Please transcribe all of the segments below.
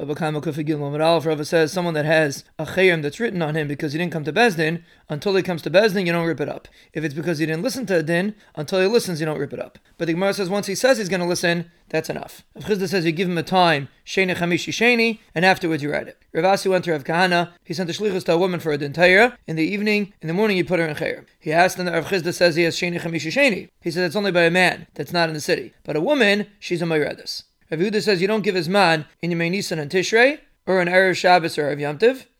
Bava Kama Rava says someone that has a chayim that's written on him because he didn't come to Beis Din, until he comes to Beis Din, you don't rip it up. If it's because he didn't listen to a din, until he listens, you don't rip it up. But the Gemara says once he says he's going to listen, that's enough. Rav Chisda says you give him a time, Sheni Chamishi Sheni, and afterwards you write it. Rav Asi went to Rav Kahana, he sent a shlichus to a woman for a din In the evening, in the morning, you put her in chayim. He asked, and Rav Chisda says he has Sheni Chamishi Sheni. He says it's only by a man that's not in the city. But a woman, she's a Mayredis. Rav Yehuda says you don't give his man in Yemei Nisan and Tishrei, or an Erev Shabbos or Erev Yom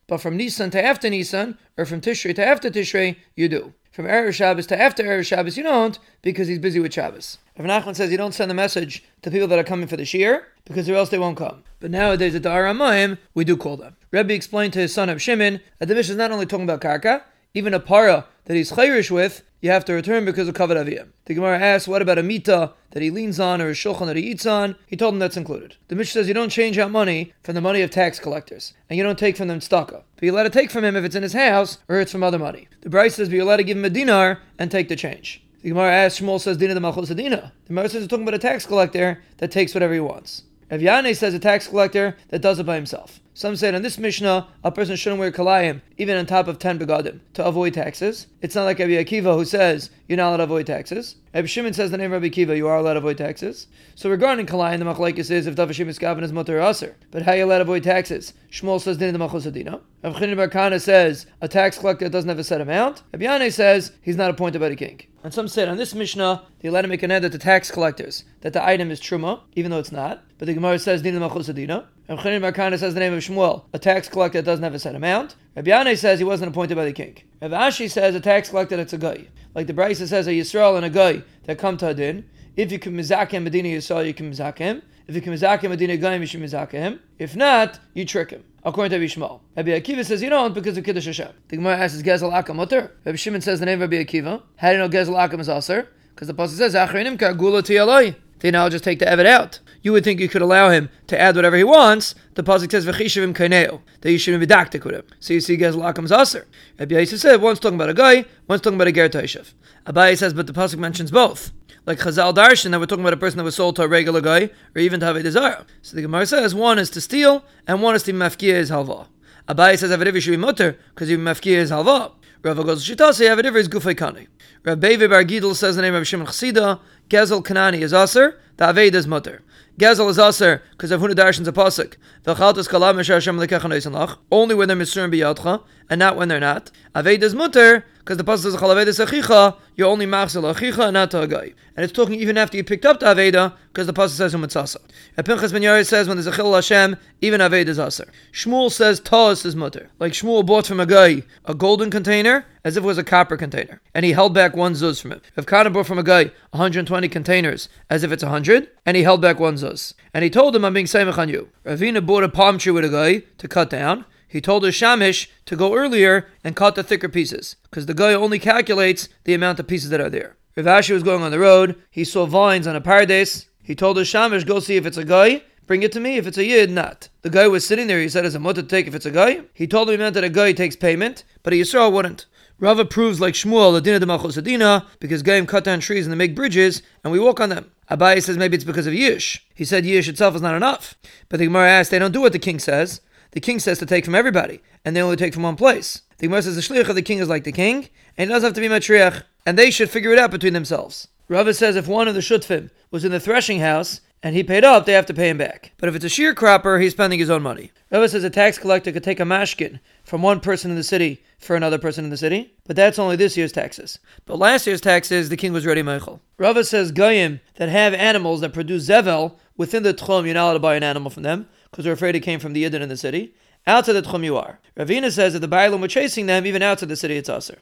but from Nisan to after Nisan, or from Tishrei to after Tishrei, you do. From Erev Shabbos to after Erev Shabbos, you don't, because he's busy with Shabbos. Rav Nachman says you don't send a message to people that are coming for the Shir, because or else they won't come. But nowadays at the Aramayim, we do call them. Rebbe explained to his son of Shimon that the Mishnah is not only talking about Karka, even a para that he's chayrish with, you have to return because of kavod aviyah. The Gemara asks, what about a mita that he leans on or a shulchan that he eats on? He told him that's included. The Mishnah says you don't change out money from the money of tax collectors, and you don't take from them tzedakah. But you let it take from him if it's in his house or it's from other money. The Braisa says, but you're allowed to give him a dinar and take the change. The Gemara asks, Shmuel says, Dina d'Malchusa Dina. The Gemara says, we're talking about a tax collector that takes whatever he wants. Evyane says a tax collector that does it by himself. Some said in this Mishnah, a person shouldn't wear kalayim even on top of 10 begadim to avoid taxes. It's not like Rabbi Akiva who says you're not allowed to avoid taxes. Rabbi Shimon says the name of Rabbi Akiva, you are allowed to avoid taxes. So regarding kalayim, the machlaikis is if Dav is gavin is mutter aser. But how you allowed to avoid taxes? Shmuel says din the machusadina. Rav Chinim Bar says a tax collector doesn't have a set amount. Rabbi Yannai says he's not appointed by the king. And some said on this Mishnah, they allowed to make an edit to tax collectors that the item is truma, even though it's not. But the Gemara says Dina Machusadina. And Chanin Markana says the name of Shmuel, a tax collector that doesn't have a set amount. Rabbi Yannai says he wasn't appointed by the king. Rabbi Ashi says a tax collector that's a guy. Like the Brisa says a Yisrael and a guy that come to Adin. If you can mizakim Medina Yisrael, you can mizakim. If you can mizakim Medina Goyim, you should mizakim. If not, you trick him. According to Rabbi Shmuel. Rabbi Akiva says you don't because of Kiddush Hashem. The Gemara asks, Gezel Akam Mutter? Rabbi Shimon says the name of Rabbi Akiva. How do you know Gezel Akam is Aser? Because the Pasuk says, Achrinim ka gula tiyaloi. They now just take the Evet out. You would think you could allow him to add whatever he wants. The pasuk says v'chishivim kaineo that you shouldn't be dactic with him. So you see, guys, lakam's aser. Rabbi Yisrael said one's talking about a guy, one's talking about a ger taishav. Abaye says, but the pasuk mentions both. Like Chazal Darshan, that we're talking about a person that was sold to a regular guy, or even to have a desire. So the Gemara says one is to steal, and one is to mafkia his halva. Abaye says Avadiv should be mutter because you mafkia his halva. Rava goes Shita say Avadiv is gufay kani. Rabbi Bar Gidel says the name of Shimon Chasida. Gezel Kanani is aser. The Aved is mutter. Gezel is aser because of Huna Darshan's a pasuk. V'chaltas kalam Hashem lekechan Only when they're misurim biyadcha and not when they're not. Aved is mutter because the pasuk says chalaved is achicha. You're only machzel achicha and not to a guy. And it's talking even after you picked up the aveda because the pasuk says umitzasa. And Pinchas ben Yair says when there's a chil Hashem, even aved is aser. Shmuel says tas is mutter. Like Shmuel bought from a guy a golden container as if it was a copper container, and he held back one zuz from it. If Kana bought from a guy 120 containers as if it's 100, and he held back one zuz, and he told him, "I'm being samech on you." Ravina bought a palm tree with a guy to cut down he told his shamish to go earlier and cut the thicker pieces, because the guy only calculates the amount of pieces that are there. If Ashi was going on the road, he saw vines on a paradise. He told his shamish, go see if it's a guy, bring it to me. If it's a yid, not. The guy was sitting there. He said, "Is a mutter to take if it's a guy?" He told him he meant that a guy takes payment, but a yisrael wouldn't. Rava proves like Shmuel, the Dina de Malchus because Gaim cut down trees and they make bridges, and we walk on them. Abaye says maybe it's because of Yish. He said Yish itself is not enough. But the Gemara asks, they don't do what the king says the king says to take from everybody, and they only take from one place. The Gemara says the shliach of the king is like the king, and it doesn't have to be matriach, and they should figure it out between themselves. Rava says if one of the shutfim was in the threshing house and he paid up, they have to pay him back. But if it's a sharecropper, he's spending his own money. Rava says a tax collector could take a mashkin from one person in the city for another person in the city, but that's only this year's taxes. But last year's taxes, the king was ready Michael. Rava says goyim that have animals that produce zevel within the tchum, you're not allowed to buy an animal from them because they're afraid it came from the Yidden in the city. Outside the Tchum you are. Ravina says that the Bailam were chasing them even outside the city it's Aser.